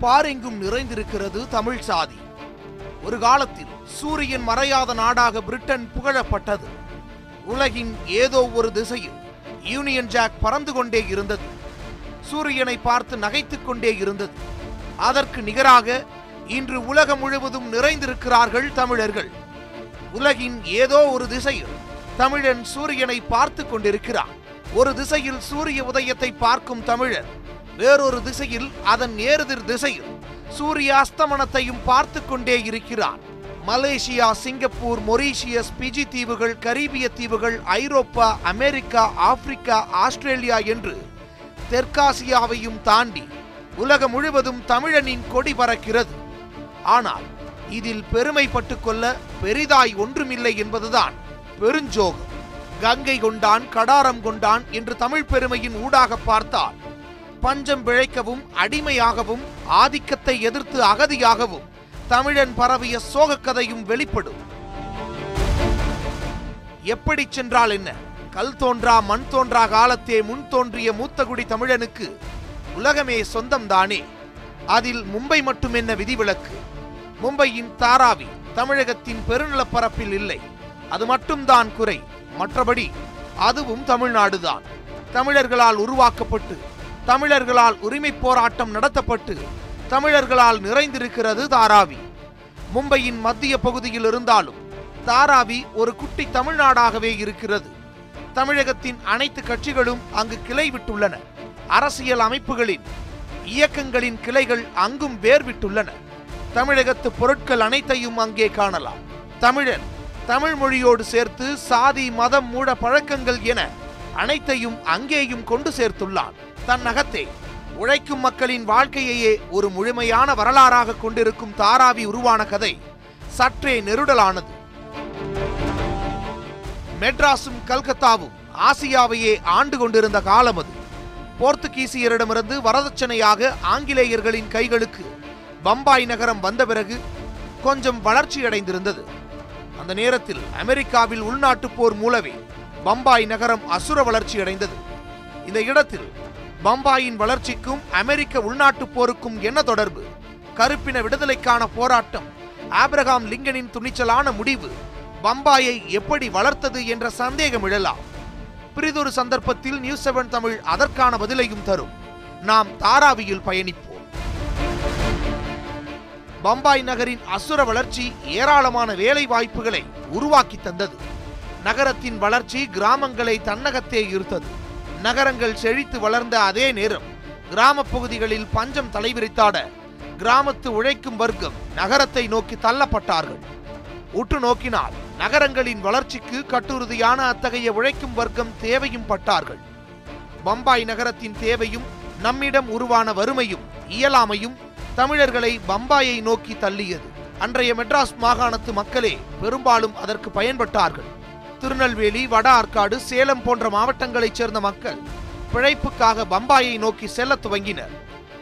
பாரெங்கும் நிறைந்திருக்கிறது தமிழ் சாதி. ஒரு காலத்தில் சூரியன் மறையாத நாடாக பிரிட்டன் புகழப்பட்டது. உலகின் ஏதோ ஒரு திசையில் யூனியன் ஜாக் பறந்து கொண்டே இருந்தது. சூரியனை பார்த்து நகைத்துக் கொண்டே இருந்தது. அதற்கு நிகராக இன்று உலகம் முழுவதும் நிறைந்திருக்கிறார்கள் தமிழர்கள். உலகின் ஏதோ ஒரு திசையில் தமிழன் சூரியனை பார்த்து கொண்டிருக்கிறான். ஒரு திசையில் சூரிய உதயத்தை பார்க்கும் தமிழர் வேறொரு திசையில் அதன் நேரெதிர் திசையில் சூரிய அஸ்தமனத்தையும் பார்த்து கொண்டே இருக்கிறான். மலேசியா சிங்கப்பூர் மொரீஷியஸ் பிஜி தீவுகள் கரீபிய தீவுகள் ஐரோப்பா அமெரிக்கா ஆப்பிரிக்கா ஆஸ்திரேலியா என்று தெற்காசியாவையும் தாண்டி உலகம் முழுவதும் தமிழனின் கொடி பறக்கிறது. ஆனால் இதில் பெருமைப்பட்டு கொள்ள பெரிதாய் ஒன்றுமில்லை என்பதுதான் பெருஞ்சோகம். கங்கை கொண்டான் கடாரம் கொண்டான் என்று தமிழ் பெருமையின் ஊடாக பார்த்தால் பஞ்சம் பிழைக்கவும் அடிமையாகவும் ஆதிக்கத்தை எதிர்த்து அகதியாகவும் தமிழன் பரவிய சோகக் கதையும் வெளிப்படும். எப்படி சென்றால் என்ன? கல் தோன்றா மண் தோன்றா காலத்தே முன் தோன்றிய மூத்தகுடி தமிழனுக்கு உலகமே சொந்தம்தானே? அதில் மும்பை மட்டும் என்ன விதிவிலக்கு? மும்பையின் தாராவி தமிழகத்தின் பெருநிலப்பரப்பில் இல்லை. அது மட்டும்தான் குறை. மற்றபடி அதுவும் தமிழ்நாடுதான். தமிழர்களால் உருவாக்கப்பட்டு தமிழர்களால் உரிமை போராட்டம் நடத்தப்பட்டு தமிழர்களால் நிறைந்திருக்கிறது தாராவி. மும்பையின் மத்திய பகுதியில் இருந்தாலும் தாராவி ஒரு குட்டி தமிழ்நாடாகவே இருக்கிறது. தமிழகத்தின் அனைத்து கட்சிகளும் அங்கு கிளை விட்டுள்ளன. அரசியல் அமைப்புகளின் இயக்கங்களின் கிளைகள் அங்கும் வேர் விட்டுள்ளன தமிழகத்து பொருட்கள் அனைத்தையும் அங்கே காணலாம். தமிழன் தமிழ் மொழியோடு சேர்த்து சாதி மதம் மூட பழக்கங்கள் என அனைத்தையும் அங்கேயும் கொண்டு சேர்த்துள்ளான் தன் நகத்தே உழைக்கும் மக்களின் வாழ்க்கையையே ஒரு முழுமையான வரலாறாக கொண்டிருக்கும் தாராவி உருவான கதை. சற்றே நெருடலானது. மெட்ராஸும் கல்கத்தாவும் ஆசியாவையே ஆண்டு கொண்டிருந்த காலம் அது. போர்த்துகீசியரிடமிருந்து வரதட்சணையாக ஆங்கிலேயர்களின் கைகளுக்கு பம்பாய் நகரம் வந்த பிறகு கொஞ்சம் வளர்ச்சியடைந்திருந்தது. அந்த நேரத்தில் அமெரிக்காவில் உள்நாட்டுப் போர் மூலவே பம்பாய் நகரம் அசுர வளர்ச்சியடைந்தது. இந்த இடத்தில் பம்பாயின் வளர்ச்சிக்கும் அமெரிக்க உள்நாட்டுப் போருக்கும் என்ன தொடர்பு? கருப்பின விடுதலைக்கான போராட்டம் ஆப்ரஹாம் லிங்கனின் துணிச்சலான முடிவு பம்பாயை எப்படி வளர்த்தது என்ற சந்தேகம் எழலாம் பிரிதொரு சந்தர்ப்பத்தில் நியூஸ் செவன் தமிழ் அதற்கான பதிலையும் தரும். நாம் தாராவியில் பயணிப்போம். பம்பாய் நகரின் அசுர வளர்ச்சி ஏராளமான வேலை வாய்ப்புகளை உருவாக்கி தந்தது. நகரத்தின் வளர்ச்சி கிராமங்களை தன்னகத்தே ஈர்த்தது. நகரங்கள் செழித்து வளர்ந்த அதே நேரம் கிராம பகுதிகளில் பஞ்சம் தலைவிரித்தாட கிராமத்து உழைக்கும் வர்க்கம் நகரத்தை நோக்கி தள்ளப்பட்டார்கள். உற்று நோக்கினால் நகரங்களின் வளர்ச்சிக்கு கட்டுறுதியான அத்தகைய உழைக்கும் வர்க்கம் தேவையும் பட்டார்கள். பம்பாய் நகரத்தின் தேவையும் நம்மிடம் உருவான வறுமையும் இயலாமையும் தமிழர்களை பம்பாயை நோக்கி தள்ளியது. அன்றைய மெட்ராஸ் மாகாணத்து மக்களே பெரும்பாலும் அதற்கு பயன்பட்டார்கள். திருநெல்வேலி வட ஆற்காடு சேலம் போன்ற மாவட்டங்களைச் சேர்ந்த மக்கள் பிழைப்புக்காக பம்பாயை நோக்கி செல்லத் துவங்கினர்.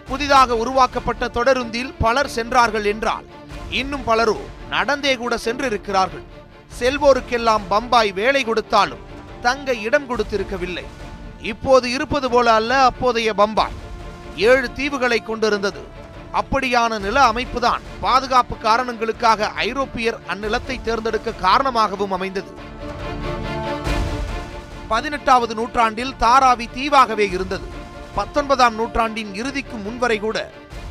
புதிதாக உருவாக்கப்பட்ட தொடருந்தில் பலர் சென்றார்கள் என்றால் இன்னும் பலரோ நடந்தே கூட சென்றிருக்கிறார்கள். செல்வோருக்கெல்லாம் பம்பாய் வேலை கொடுத்தாலும் தங்க இடம் கொடுத்திருக்கவில்லை. இப்போது இருப்பது போல அல்ல அப்போதைய பம்பாய். ஏழு தீவுகளை கொண்டிருந்தது. அப்படியான நில அமைப்புதான் பாதுகாப்பு காரணங்களுக்காக ஐரோப்பியர் அந்நிலத்தை தேர்ந்தெடுக்க காரணமாகவும் அமைந்தது. பதினெட்டாவது நூற்றாண்டில் தாராவி தீவாகவே இருந்தது. பத்தொன்பதாம் நூற்றாண்டின் இறுதிக்கு முன்வரை கூட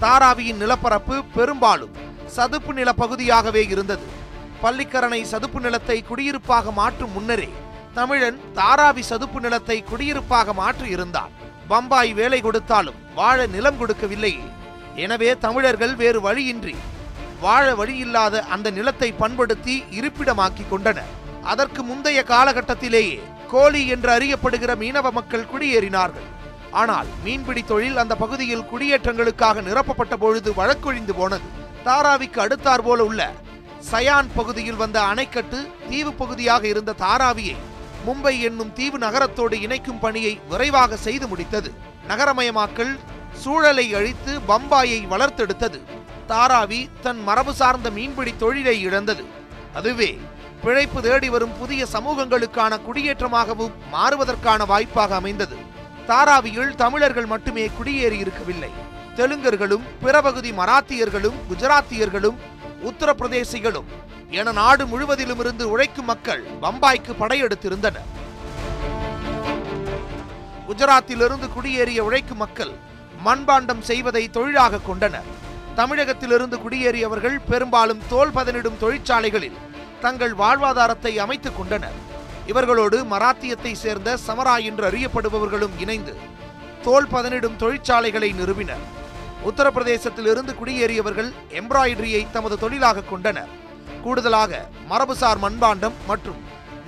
தாராவியின் நிலப்பரப்பு பெரும்பாலும் சதுப்பு நில பகுதியாகவே இருந்தது. பள்ளிக்கரணை சதுப்பு நிலத்தை குடியிருப்பாக மாற்றும் முன்னரே தமிழன் தாராவி சதுப்பு நிலத்தை குடியிருப்பாக மாற்றி இருந்தான். பம்பாய் வேலை கொடுத்தாலும் வாழ நிலம் கொடுக்கவில்லையே எனவே தமிழர்கள் வேறு வழியின்றி வாழ வழியில்லாத அந்த நிலத்தை பண்படுத்தி இருப்பிடமாக்கி கொண்டனர். அதற்கு முந்தைய காலகட்டத்திலேயே கோலி என்று அறியப்படுகிற மீனவ மக்கள் குடியேறினார்கள். ஆனால் மீன்பிடி தொழில் அந்த பகுதியில் குடியேற்றங்களுக்காக நிரப்பப்பட்ட பொழுது வழக்கொழிந்து போனது. தாராவிக்கு அடுத்தாற் போல உள்ள சயான் பகுதியில் வந்த அணைக்கட்டு தீவு பகுதியாக இருந்த தாராவியை மும்பை என்னும் தீவு நகரத்தோடு இணைக்கும் பணியை விரைவாக செய்து முடித்தது. நகரமயமாக்கல் சூழலை அழித்து பம்பாயை வளர்த்தெடுத்தது. தாராவி தன் மரபு சார்ந்த மீன்பிடி தொழிலை இழந்தது. அதுவே பிழைப்பு தேடி வரும் புதிய சமூகங்களுக்கான குடியேற்றமாகவும் மாறுவதற்கான வாய்ப்பாக அமைந்தது. தாராவியில் தமிழர்கள் மட்டுமே குடியேறி இருக்கவில்லை. தெலுங்கர்களும் பிற பகுதி மராத்தியர்களும் குஜராத்தியர்களும் உத்தரப்பிரதேசிகளும் என நாடு முழுவதிலும் இருந்து உழைக்கும் மக்கள் பம்பாய்க்கு படையெடுத்திருந்தனர். குஜராத்திலிருந்து குடியேறிய உழைக்கும் மக்கள் மண்பாண்டம் செய்வதை தொழிலாக கொண்டனர். தமிழகத்திலிருந்து குடியேறியவர்கள் பெரும்பாலும் தோல் பதனிடும் தொழிற்சாலைகளில் தங்கள் வாழ்வாதாரத்தை அமைத்துக் கொண்டனர். இவர்களோடு மராத்தியத்தை சேர்ந்த சமராய் என்று அறியப்படுபவர்களும் இணைந்து தோல் பதனிடும் தொழிற்சாலைகளை நிறுவினர். உத்தரப்பிரதேசத்திலிருந்து குடியேறியவர்கள் எம்ப்ராய்டரியை தமது தொழிலாக கொண்டனர். கூடுதலாக மரபுசார் மண்பாண்டம் மற்றும்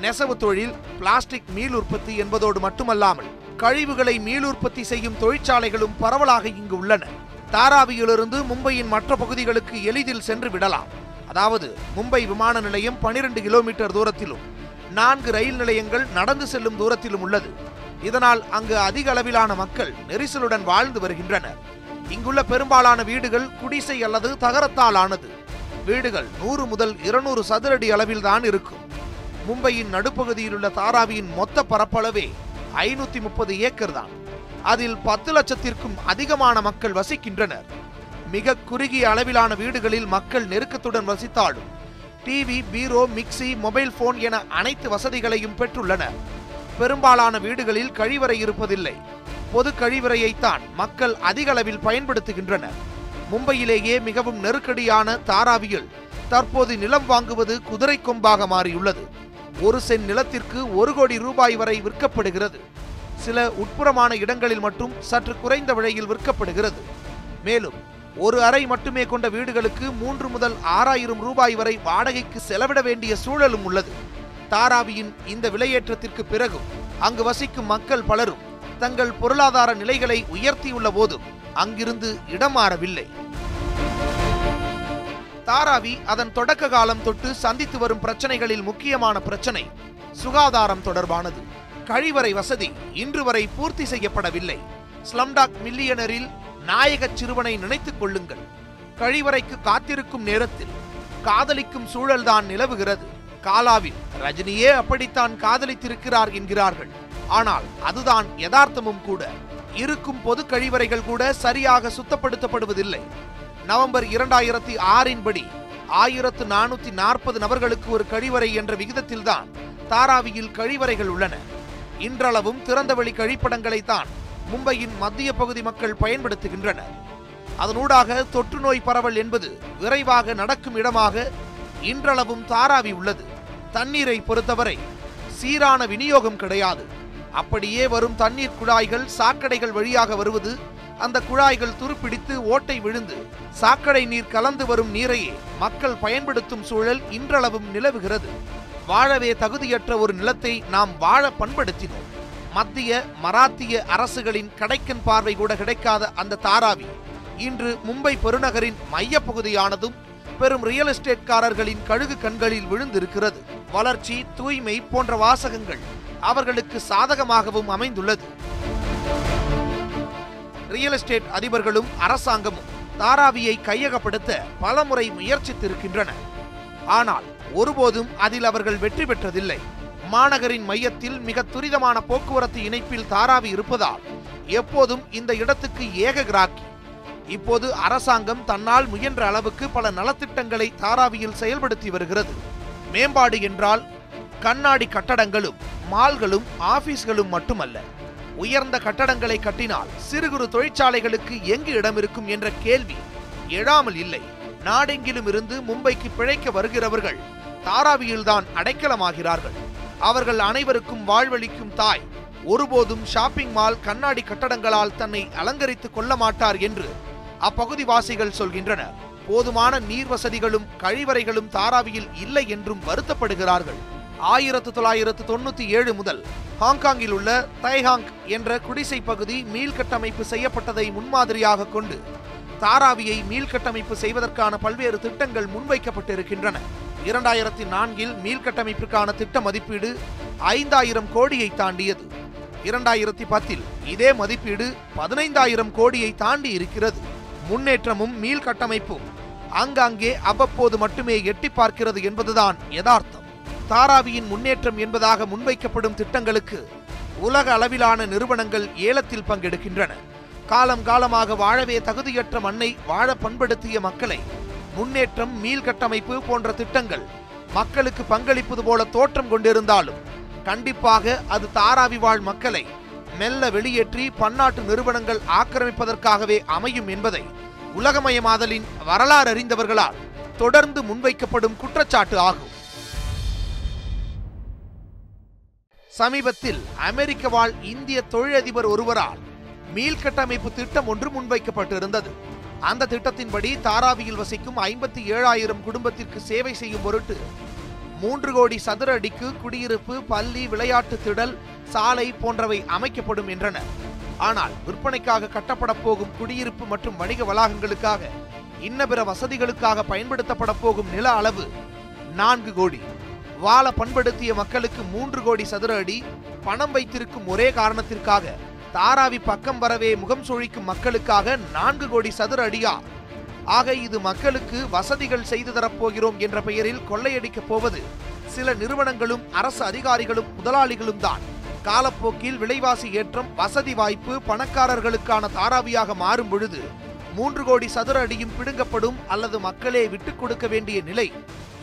நெசவு தொழில் பிளாஸ்டிக் மீள் உற்பத்தி என்பதோடு மட்டுமல்லாமல் கழிவுகளை மீள் உற்பத்தி செய்யும் தொழிற்சாலைகளும் பரவலாக இங்கு உள்ளன. தாராவியிலிருந்து மும்பையின் மற்ற பகுதிகளுக்கு எளிதில் சென்று விடலாம். அதாவது மும்பை விமான நிலையம் 12 கிலோமீட்டர் தூரத்திலும் நான்கு ரயில் நிலையங்கள் நடந்து செல்லும் தூரத்திலும் உள்ளது. இதனால் அங்கு அதிக அளவிலான மக்கள் நெரிசலுடன் வாழ்ந்து வருகின்றனர். இங்குள்ள பெரும்பாலான வீடுகள் குடிசை அல்லது தகரத்தால் ஆனது. வீடுகள் நூறு முதல் இருநூறு சதுரடி அளவில் தான் இருக்கும். மும்பையின் நடுப்பகுதியில் உள்ள தாராவியின் மொத்த பரப்பளவே ஐநூத்தி முப்பது ஏக்கர் தான். அதில் பத்து லட்சத்திற்கும் அதிகமான மக்கள் வசிக்கின்றனர். மிக குறுகிய அளவிலான வீடுகளில் மக்கள் நெருக்கத்துடன் வசித்தாலும் TV bureau mixie mobile phone என அனைத்து வசதிகளையும் பெற்றுள்ளனர் பெரும்பாலான வீடுகளில் கழிவறை இருப்பதில்லை. பொது கழிவறையைத்தான் மக்கள் அதிக அளவில் பயன்படுத்துகின்றனர். மும்பையிலேயே மிகவும் நெருக்கடியான தாராவியில் தற்போது நிலம் வாங்குவது குதிரை கொம்பாக மாறியுள்ளது. ஒரு சென் நிலத்திற்கு ஒரு கோடி ரூபாய் வரை விற்கப்படுகிறது. சில உட்புறமான இடங்களில் மட்டும் சற்று குறைந்த விலையில் விற்கப்படுகிறது. மேலும் ஒரு அறை மட்டுமே கொண்ட வீடுகளுக்கு மூன்று முதல் ஆறாயிரம் ரூபாய் வரை வாடகைக்கு செலவிட வேண்டிய சூழலும் உள்ளது. தாராவியின் இந்த விலையேற்றத்திற்கு பிறகும் அங்கு வசிக்கும் மக்கள் பலரும் தங்கள் பொருளாதார நிலைகளை உயர்த்தியுள்ள போதும் அங்கிருந்து இடம் மாறவில்லை. தாராவி அதன் தொடக்க காலம் தொட்டு சந்தித்து வரும் பிரச்சனைகளில் முக்கியமான பிரச்சனை சுகாதாரம் தொடர்பானது. கழிவறை வசதி இன்று வரை பூர்த்தி செய்யப்படவில்லை. ஸ்லம்டாக் மில்லியனரில் நாயகச் சிறுவனை நினைத்துக் கொள்ளுங்கள். கழிவறைக்கு காத்திருக்கும் நேரத்தில் காதலிக்கும் சூழல்தான் நிலவுகிறது. காலாவில் ரஜினியே அப்படித்தான் காதலித்திருக்கிறார் என்கிறார்கள். ஆனால் அதுதான் யதார்த்தமும் கூட. இருக்கும் பொது கழிவறைகள் கூட சரியாக சுத்தப்படுத்தப்படுவதில்லை. நவம்பர் இரண்டாயிரத்தி ஆறின் படி ஆயிரத்து நானூத்தி நாற்பது நபர்களுக்கு ஒரு கழிவறை என்ற விகிதத்தில்தான் தாராவியில் கழிவறைகள் உள்ளன. இன்றளவும் திறந்தவெளி கழிப்படங்களைத்தான் மும்பையின் மத்திய பகுதி மக்கள் பயன்படுத்துகின்றனர். அதனூடாக தொற்று நோய் பரவல் என்பது விரைவாக நடக்கும் இடமாக இன்றளவும் தாராவி உள்ளது. தண்ணீரை பொறுத்தவரை சீரான விநியோகம் கிடையாது. அப்படியே வரும் தண்ணீர் குழாய்கள் சாக்கடைகள் வழியாக வருவது அந்த குழாய்கள் துருப்பிடித்து ஓட்டை விழுந்து சாக்கடை நீர் கலந்து வரும் நீரையே மக்கள் பயன்படுத்தும் சூழல் இன்றளவும் நிலவுகிறது. வாழவே தகுதியற்ற ஒரு நிலத்தை நாம் வாழ பண்படுத்தினோம். மத்திய மராத்திய அரசுகளின் கடைக்கன் பார்வை கூட கிடைக்காத அந்த தாராவி இன்று மும்பை பெருநகரின் மையப்பகுதியானதும் பெரும் ரியல் எஸ்டேட்காரர்களின் கழுகு கண்களில் விழுந்திருக்கிறது. வளர்ச்சி தூய்மை போன்ற வாசகங்கள் அவர்களுக்கு சாதகமாகவும் அமைந்துள்ளது. ரியல் எஸ்டேட் அதிபர்களும் அரசாங்கமும் தாராவியை கையகப்படுத்த பலமுறை முயற்சித்திருக்கின்றன. ஆனால் ஒருபோதும் அதில் அவர்கள் வெற்றி பெற்றதில்லை. மாநகரின் மையத்தில் மிக துரிதமான போக்குவரத்து இணைப்பில் தாராவி இருப்பதால் எப்போதும் இந்த இடத்துக்கு ஏக கிராக்கி. இப்போது அரசாங்கம் தன்னால் முயன்ற அளவுக்கு பல நலத்திட்டங்களை தாராவியில் செயல்படுத்தி வருகிறது. மேம்பாடு என்றால் கண்ணாடி கட்டடங்களும் மால்களும் ஆபீஸ்களும் மட்டுமல்ல. உயர்ந்த கட்டடங்களை கட்டினால் சிறு குறு தொழிற்சாலைகளுக்கு எங்கு இடம் இருக்கும் என்ற கேள்வி எழாமல் இல்லை. நாடெங்கிலும் இருந்து மும்பைக்கு பிழைக்க வருகிறவர்கள் தாராவியில்தான் அடைக்கலமாகிறார்கள். அவர்கள் அனைவருக்கும் வாழ்வளிக்கும் தாய். ஒருபோதும் ஷாப்பிங் மால் கண்ணாடி கட்டடங்களால் தன்னை அலங்கரித்துக் கொள்ள மாட்டார் என்று அப்பகுதி வாசிகள் சொல்கின்றனர். போதுமான நீர் வசதிகளும் கழிவறைகளும் தாராவியில் இல்லை என்றும் வருத்தப்படுகிறார்கள். ஆயிரத்து தொள்ளாயிரத்து தொண்ணூத்தி ஏழு முதல் ஹாங்காங்கில் உள்ள தைஹாங் என்ற குடிசை பகுதி மீள்கட்டமைப்பு செய்யப்பட்டதை முன்மாதிரியாக கொண்டு தாராவியை மீள்கட்டமைப்பு செய்வதற்கான பல்வேறு திட்டங்கள் முன்வைக்கப்பட்டிருக்கின்றன. இரண்டாயிரத்தி நான்கில் மீள்கட்டமைப்பிற்கான திட்ட மதிப்பீடு ஐந்தாயிரம் கோடியை தாண்டியது. இரண்டாயிரத்தி பத்தில் இதே மதிப்பீடு பதினைந்தாயிரம் கோடியை தாண்டி இருக்கிறது முன்னேற்றமும் மீள்கட்டமைப்பும் ஆங்காங்கே அவ்வப்போது மட்டுமே எட்டி பார்க்கிறது என்பதுதான் யதார்த்தம். தாராவியின் முன்னேற்றம் என்பதாக முன்வைக்கப்படும் திட்டங்களுக்கு உலக அளவிலான நிறுவனங்கள் ஏலத்தில் பங்கெடுக்கின்றன. காலம் காலமாக வாழவே தகுதியற்ற மண்ணை வாழ பண்படுத்திய மக்களை முன்னேற்றம் மீள்கட்டமைப்பு போன்ற திட்டங்கள் மக்களுக்கு பங்களிப்பது போல தோற்றம் கொண்டிருந்தாலும் கண்டிப்பாக அது தாராவி வாழ் மக்களை மெல்ல வெளியேற்றி பன்னாட்டு நிறுவனங்கள் ஆக்கிரமிப்பதற்காகவே அமையும் என்பதை உலகமயமாதலின் வரலாறு அறிந்தவர்களால் தொடர்ந்து முன்வைக்கப்படும் குற்றச்சாட்டு ஆகும். சமீபத்தில் அமெரிக்க வாழ் இந்திய தொழிலதிபர் ஒருவரால் மீள்கட்டமைப்பு திட்டம் ஒன்று முன்வைக்கப்பட்டிருந்தது. அந்த திட்டத்தின்படி தாராவியில் வசிக்கும் ஐம்பத்தி ஏழாயிரம் குடும்பத்திற்கு சேவை செய்யும் பொருட்டு மூன்று கோடி சதுர அடிக்கு குடியிருப்பு பள்ளி விளையாட்டு திடல் சாலை போன்றவை அமைக்கப்படும் என்றன. ஆனால் விற்பனைக்காக கட்டப்பட போகும் குடியிருப்பு மற்றும் வணிக வளாகங்களுக்காக இன்ன பிற வசதிகளுக்காக பயன்படுத்தப்பட போகும் நில அளவு நான்கு கோடி. வாழ பண்படுத்திய மக்களுக்கு மூன்று கோடி சதுர அடி பணம் வைத்திருக்கும் ஒரே காரணத்திற்காக தாராவி பக்கம் வரவே முகம் சுழிக்கும் மக்களுக்காக நான்கு கோடி சதுர அடியா. ஆக இது மக்களுக்கு வசதிகள் செய்து தரப்போகிறோம் என்ற பெயரில் கொள்ளையடிக்கப் போவது. சில நிறுவனங்களும் அரசு அதிகாரிகளும் முதலாளிகளும் தான். காலப்போக்கில் விலைவாசி ஏற்றம் வசதி வாய்ப்பு பணக்காரர்களுக்கான தாராவியாக மாறும் பொழுது மூன்று கோடி சதுர அடியும் பிடுங்கப்படும் அல்லது மக்களே விட்டுக் கொடுக்க வேண்டிய நிலை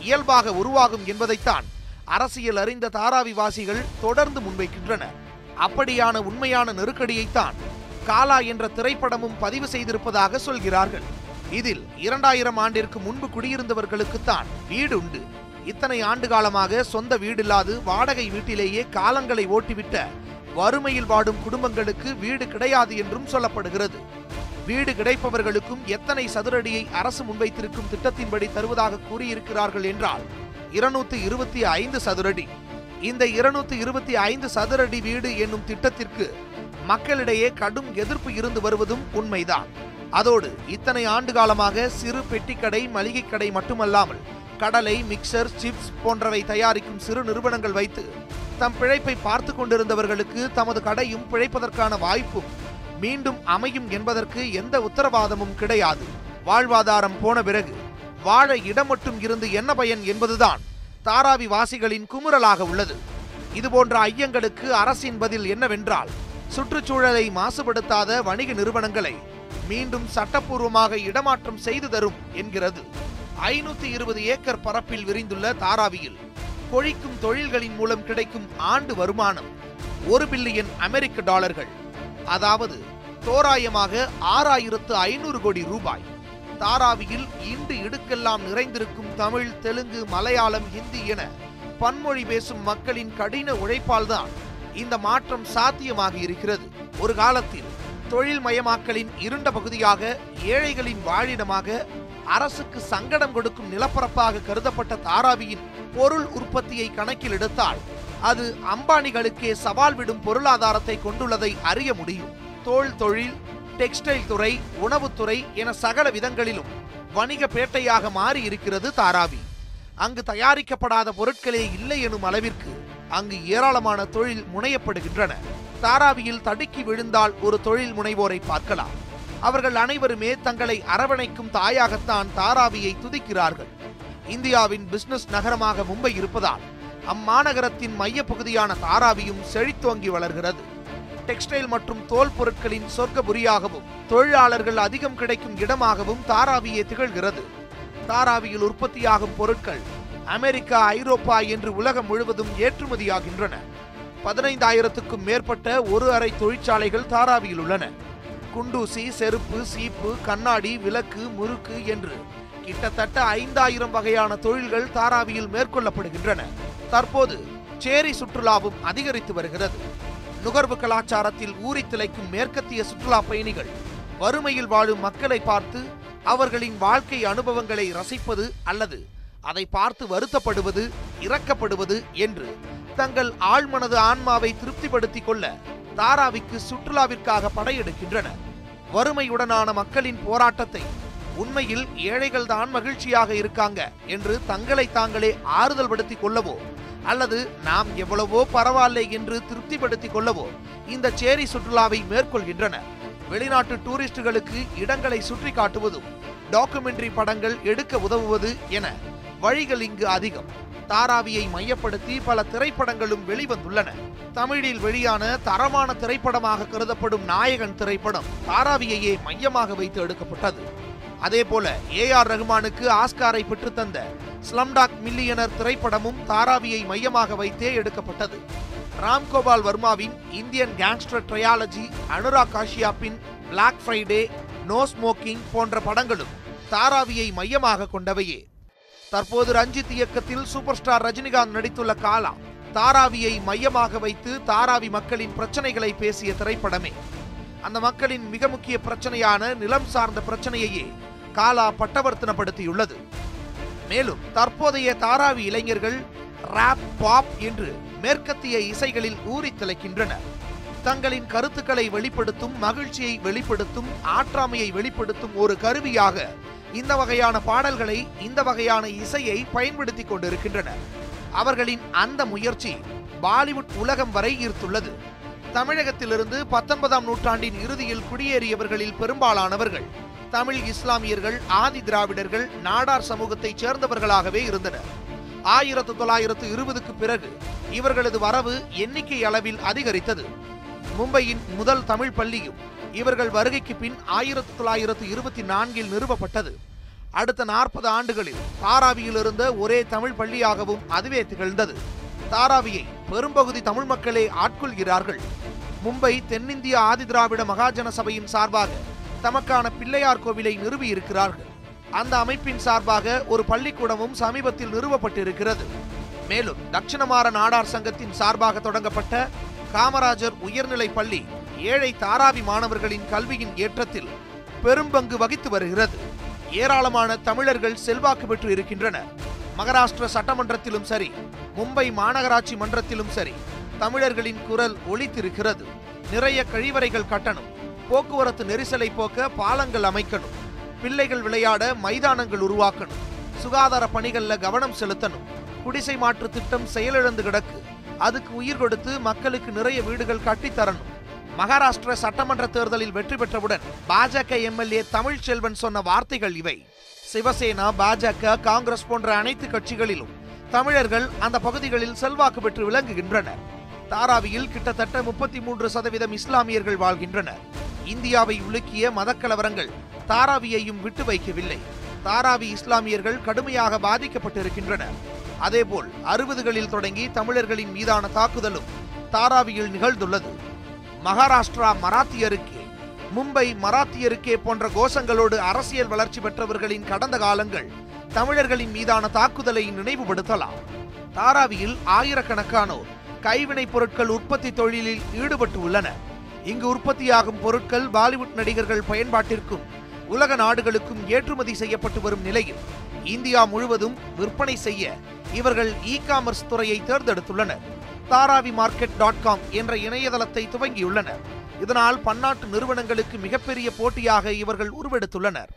இயல்பாக உருவாகும் என்பதைத்தான் அரசியல் அறிந்த தாராவிவாசிகள் தொடர்ந்து முன்வைக்கின்றனர். அப்படியான உண்மையான நெருக்கடியைத்தான் காலா என்ற திரைப்படமும் பதிவு செய்திருப்பதாக சொல்கிறார்கள். இதில் இரண்டாயிரம் ஆண்டிற்கு முன்பு குடியிருந்தவர்களுக்குத்தான் வீடு உண்டு. இத்தனை ஆண்டு காலமாக சொந்த வீடில்லாது வாடகை வீட்டிலேயே காலங்களை ஓட்டிவிட்ட வறுமையில் வாடும் குடும்பங்களுக்கு வீடு கிடையாது என்றும் சொல்லப்படுகிறது. வீடு கிடைப்பவர்களுக்கும் எத்தனை சதுரடியை அரசு முன்வைத்திருக்கும் திட்டத்தின்படி தருவதாக கூறியிருக்கிறார்கள் என்றால் இருநூத்தி இருபத்தி ஐந்து சதுரடி. இந்த இருநூத்தி இருபத்தி ஐந்து சதுரடி வீடு என்னும் திட்டத்திற்கு மக்களிடையே கடும் எதிர்ப்பு இருந்து வருவதும் உண்மைதான். அதோடு இத்தனை ஆண்டு காலமாக சிறு பெட்டிக்கடை மளிகை கடை மட்டுமல்லாமல் கடலை மிக்சர் சிப்ஸ் போன்றவை தயாரிக்கும் சிறு நிறுவனங்கள் வைத்து தம் பிழைப்பை பார்த்து கொண்டிருந்தவர்களுக்கு தமது கடையும் பிழைப்பதற்கான வாய்ப்பும் மீண்டும் அமையும் என்பதற்கு எந்த உத்தரவாதமும் கிடையாது. வாழ்வாதாரம் போன பிறகு வாழ இடம் மட்டும் இருந்து என்ன பயன் என்பதுதான் தாராவி வாசிகளின் குமுறலாக உள்ளது. இதுபோன்ற ஐயங்களுக்கு அரசின் பதில் என்னவென்றால் சுற்றுச்சூழலை மாசுபடுத்தாத வணிக நிறுவனங்களை மீண்டும் சட்டப்பூர்வமாக இடமாற்றம் செய்து தரும் என்கிறது. ஐநூத்தி இருபது ஏக்கர் பரப்பில் விரிந்துள்ள தாராவியில் கொழிக்கும் தொழில்களின் மூலம் கிடைக்கும் ஆண்டு வருமானம் ஒரு பில்லியன் அமெரிக்க டாலர்கள். அதாவது தோராயமாக ஆறாயிரத்து ஐநூறு கோடி ரூபாய். தாராவியில் இன்று இடுக்கெல்லாம் நிறைந்திருக்கும் தமிழ் தெலுங்கு மலையாளம் ஹிந்தி என பன்மொழி பேசும் மக்களின் கடின உழைப்பால்தான் இந்த மாற்றம் சாத்தியமாகி இருக்கிறது. ஒரு காலத்தில் தொழில் மயமாக்கலின் இருண்ட பகுதியாக ஏழைகளின் வாழிடமாக அரசுக்கு சங்கடம் கொடுக்கும் நிலப்பரப்பாக கருதப்பட்ட தாராவியின் பொருள் உற்பத்தியை கணக்கில் எடுத்தால் அது அம்பானிகளுக்கே சவால் விடும் பொருளாதாரத்தை கொண்டுள்ளதை அறிய முடியும். தோல் தொழில் டெக்ஸ்டைல் துறை உணவுத்துறை என சகல விதங்களிலும் வணிக பேட்டையாக மாறி இருக்கிறது தாராவி. அங்கு தயாரிக்கப்படாத பொருட்களே இல்லை எனும் அளவிற்கு அங்கு ஏராளமான தொழில் முனையப்படுகின்றன. தாராவியில் தடுக்கி விழுந்தால் ஒரு தொழில் முனைவோரை பார்க்கலாம். அவர்கள் அனைவருமே தங்களை அரவணைக்கும் தாயாகத்தான் தாராவியை துதிக்கிறார்கள். இந்தியாவின் பிசினஸ் நகரமாக மும்பை இருப்பதால் அம்மாநகரத்தின் மையப்பகுதியான தாராவியும் செழித்தோங்கி வளர்கிறது. டெக்ஸ்டைல் மற்றும் தோல் பொருட்களின் சொர்க்கபுரியாகவும் தொழிலாளர்கள் அதிகம் கிடைக்கும் இடமாகவும் தாராவியே திகழ்கிறது. தாராவியில் உற்பத்தியாகும் பொருட்கள் அமெரிக்கா ஐரோப்பா என்று உலகம் முழுவதும் ஏற்றுமதியாகின்றன. பதினைந்தாயிரத்துக்கும் மேற்பட்ட ஒரு அறை தொழிற்சாலைகள் தாராவியில் உள்ளன. குண்டூசி செருப்பு சீப்பு கண்ணாடி விளக்கு முறுக்கு என்று கிட்டத்தட்ட ஐந்தாயிரம் வகையான தொழில்கள் தாராவியில் மேற்கொள்ளப்படுகின்றன. தற்போது சேரி சுற்றுலாவும் அதிகரித்து வருகிறது. நுகர்வு கலாச்சாரத்தில் ஊறி திளைக்கும் மேற்கத்திய சுற்றுலா பயணிகள் வறுமையில் வாழும் மக்களை பார்த்து அவர்களின் வாழ்க்கை அனுபவங்களை ரசிப்பது அல்லது அதை பார்த்து வருத்தப்படுவது இறக்கப்படுவது என்று தங்கள் ஆழ்மனது ஆன்மாவை திருப்திப்படுத்திக் கொள்ள தாராவிக்கு சுற்றுலாவிற்காக படையெடுக்கின்றனர். வறுமையுடனான மக்களின் போராட்டத்தை உண்மையில் ஏழைகள்தான் மகிழ்ச்சியாக இருக்காங்க என்று தங்களை தாங்களே ஆறுதல் படுத்திக் கொள்ளவோ அல்லது நாம் எவ்வளவோ பரவாயில்லை என்று திருப்திப்படுத்திக் கொள்ளவோ இந்த சேரி சுற்றுலாவை மேற்கொள்கின்றனர் வெளிநாட்டு டூரிஸ்டுகளுக்கு இடங்களை சுற்றி காட்டுவதும் டாக்குமெண்ட்ரி படங்கள் எடுக்க உதவுவது என வழிகள் இங்கு அதிகம். தாராவியை மையப்படுத்தி பல திரைப்படங்களும் வெளிவந்துள்ளன. தமிழில் வெளியான தரமான திரைப்படமாக கருதப்படும் நாயகன் திரைப்படம் தாராவியையே மையமாக வைத்து எடுக்கப்பட்டது. அதேபோல ஏ ஆர் ரகுமானுக்கு ஆஸ்காரை பெற்றுத்தந்த ஸ்லம்டாக் மில்லியனர் திரைப்படமும் தாராவியை மையமாக வைத்தே எடுக்கப்பட்டது. ராம்கோபால் வர்மாவின் இந்தியன் கேங்ஸ்டர் ட்ரையாலஜி அனுராக் காஷியாப்பின் பிளாக் ஃப்ரைடே நோ ஸ்மோக்கிங் போன்ற படங்களும் தாராவியை மையமாக கொண்டவையே. தற்போது ரஞ்சித் இயக்கத்தில் சூப்பர் ஸ்டார் ரஜினிகாந்த் நடித்துள்ள காலா தாராவியை மையமாக வைத்து தாராவி மக்களின் பிரச்சனைகளை பேசிய திரைப்படமே. அந்த மக்களின் மிக முக்கிய பிரச்சனையான நிலம் சார்ந்த பிரச்சனையையே காலா பட்டவர்த்தனப்படுத்தியுள்ளது. மேலும் தற்போதைய தாராவி இளைஞர்கள் ராப் பாப் என்று மேற்கத்திய இசைகளில் ஊறி திளைக்கின்றனர். தங்களின் கருத்துக்களை வெளிப்படுத்தும் மகிழ்ச்சியை வெளிப்படுத்தும் ஆற்றாமையை வெளிப்படுத்தும் ஒரு கருவியாக இந்த வகையான பாடல்களை இந்த வகையான இசையை பயன்படுத்தி கொண்டிருக்கின்றனர். அவர்களின் அந்த முயற்சி பாலிவுட் உலகம் வரை ஈர்த்துள்ளது. தமிழகத்திலிருந்து பத்தொன்பதாம் நூற்றாண்டின் இறுதியில் குடியேறியவர்களில் பெரும்பாலானவர்கள் தமிழ் இஸ்லாமியர்கள் ஆதி திராவிடர்கள் நாடார் சமூகத்தைச் சேர்ந்தவர்களாகவே இருந்தனர். ஆயிரத்து தொள்ளாயிரத்து இருபதுக்கு பிறகு இவர்களது வரவு எண்ணிக்கை அளவில் அதிகரித்தது. மும்பையின் முதல் தமிழ் பள்ளியும் இவர்கள் வருகைக்கு பின் ஆயிரத்து தொள்ளாயிரத்து இருபத்தி நான்கில் நிறுவப்பட்டது. அடுத்த நாற்பது ஆண்டுகளில் தாராவியில் இருந்த ஒரே தமிழ் பள்ளியாகவும் அதுவே திகழ்ந்தது. தாராவியை பெரும்பகுதி தமிழ் மக்களே ஆட்கொள்கிறார்கள். மும்பை தென்னிந்திய ஆதிதிராவிட மகாஜன சபையின் சார்பாக தமக்கான பிள்ளையார் கோவிலை நிறுவியிருக்கிறார்கள். அந்த அமைப்பின் சார்பாக ஒரு பள்ளிக்கூடமும் சமீபத்தில் நிறுவப்பட்டிருக்கிறது. மேலும் தட்சிணமாற நாடார் சங்கத்தின் சார்பாக தொடங்கப்பட்ட காமராஜர் உயர்நிலை பள்ளி ஏழை தாராவி மாணவர்களின் கல்வியின் ஏற்றத்தில் பெரும்பங்கு வகித்து வருகிறது. ஏராளமான தமிழர்கள் செல்வாக்கு பெற்று இருக்கின்றனர். மகாராஷ்டிர சட்டமன்றத்திலும் சரி மும்பை மாநகராட்சி மன்றத்திலும் சரி தமிழர்களின் குரல் ஒழித்திருக்கிறது நிறைய கழிவறைகள் கட்டணும். போக்குவரத்து நெரிசலை போக்க பாலங்கள் அமைக்கணும். பிள்ளைகள் விளையாட மைதானங்கள் உருவாக்கணும். சுகாதார பணிகளில் கவனம் செலுத்தணும். குடிசை மாற்று திட்டம் செயலிழந்து கிடக்கு. அதுக்கு உயிர் கொடுத்து மக்களுக்கு நிறைய வீடுகள் கட்டித்தரணும் மகாராஷ்டிர சட்டமன்ற தேர்தலில் வெற்றி பெற்றவுடன் பாஜக எம்எல்ஏ தமிழ் செல்வன் சொன்ன வார்த்தைகள் இவை. சிவசேனா பாஜக காங்கிரஸ் போன்ற அனைத்து கட்சிகளிலும் தமிழர்கள் அந்த பகுதிகளில் செல்வாக்கு பெற்று விளங்குகின்றனர். தாராவியில் கிட்டத்தட்ட முப்பத்தி மூன்று சதவீதம் இஸ்லாமியர்கள் வாழ்கின்றனர். இந்தியாவை உலுக்கிய மதக்கலவரங்கள் தாராவியையும் விட்டு வைக்கவில்லை. தாராவி இஸ்லாமியர்கள் கடுமையாக பாதிக்கப்பட்டிருக்கின்றனர் அதேபோல் அறுபதுகளில் தொடங்கி தமிழர்களின் மீதான தாக்குதலும் தாராவியில் நிகழ்ந்துள்ளது. மகாராஷ்டிரா மராத்தியருக்கே மும்பை மராத்தியருக்கே போன்ற கோஷங்களோடு அரசியல் வளர்ச்சி பெற்றவர்களின் கடந்த காலங்கள் தமிழர்களின் மீதான தாக்குதலை நினைவுபடுத்தலாம். தாராவியில் ஆயிரக்கணக்கானோர் கைவினைப் பொருட்கள் உற்பத்தி தொழிலில் ஈடுபட்டு உள்ளனர். இங்கு உற்பத்தியாகும் பொருட்கள் பாலிவுட் நடிகர்கள் பயன்பாட்டிற்கும் உலக நாடுகளுக்கும் ஏற்றுமதி செய்யப்பட்டு வரும் நிலையில் இந்தியா முழுவதும் விற்பனை செய்ய இவர்கள் இ காமர்ஸ் துறையை தேர்ந்தெடுத்துள்ளனர். தாராவி மார்க்கெட் டாட் காம் என்ற இணையதளத்தை துவங்கியுள்ளனர். இதனால் பன்னாட்டு நிறுவனங்களுக்கு மிகப்பெரிய போட்டியாக இவர்கள் உருவெடுத்துள்ளனர்.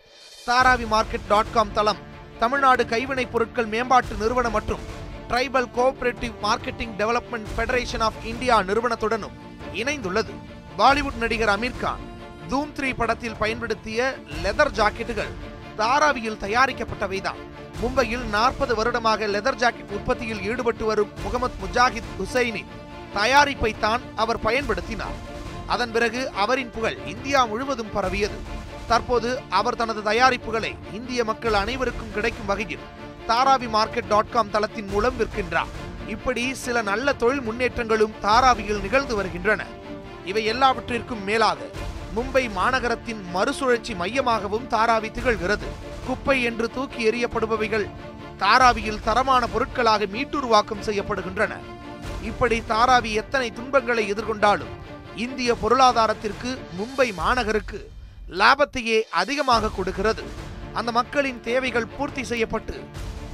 தாராவி மார்க்கெட் டாட் காம் தளம் தமிழ்நாடு கைவினைப் பொருட்கள் மேம்பாட்டு நிறுவனம் மற்றும் tribal cooperative marketing development federation of India நிறுவனத்துடனும் இணைந்துள்ளது. பாலிவுட் நடிகர் அமீர் கான் தூம் த்ரீ படத்தில் பயன்படுத்திய லெதர் ஜாக்கெட்டுகள் தாராவியில் தயாரிக்கப்பட்டவைதான். மும்பையில் நாற்பது வருடமாக லெதர் ஜாக்கெட் உற்பத்தியில் ஈடுபட்டு வரும் முகமது முஜாஹித் ஹுசைனின் தயாரிப்பை தான் அவர் பயன்படுத்தினார். அதன் பிறகு அவரின் புகழ் இந்தியா முழுவதும் பரவியது. தற்போது அவர் தனது தயாரிப்புகளை இந்திய மக்கள் அனைவருக்கும் கிடைக்கும் வகையில் தாராவி மார்க்கெட் டாட் காம் தளத்தின் மூலம் விற்கின்றார். இப்படி சில நல்ல தொழில் முன்னேற்றங்களும் தாராவியில் நிகழ்ந்து வருகின்றன. இவை எல்லாவற்றிற்கும் மேலாக மும்பை மாநகரத்தின் மறுசுழற்சி மையமாகவும் தாராவி திகழ்கிறது. குப்பை என்று தூக்கி எறியப்படுபவைகள் தாராவியில் தரமான பொருட்களாக மீட்டுருவாக்கம் செய்யப்படுகின்றன. இப்படி தாராவி எத்தனை துன்பங்களை எதிர்கொண்டாலும் இந்திய பொருளாதாரத்திற்கு மும்பை மாநகருக்கு லாபத்தையே அதிகமாக கொடுக்கிறது. அந்த மக்களின் தேவைகள் பூர்த்தி செய்யப்பட்டு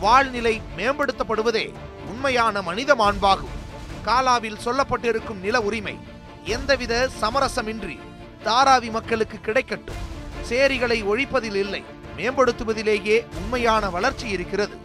வாழ்நிலை மேம்படுத்தப்படுவதே உண்மையான மனித மாண்பாகும். காலாவில் சொல்லப்பட்டிருக்கும் நில உரிமை எந்தவித சமரசமின்றி தாராவி மக்களுக்கு கிடைக்கட்டும். சேரிகளை ஒழிப்பதில் இல்லை. மேம்படுத்துவதிலேயே உண்மையான வளர்ச்சி இருக்கிறது.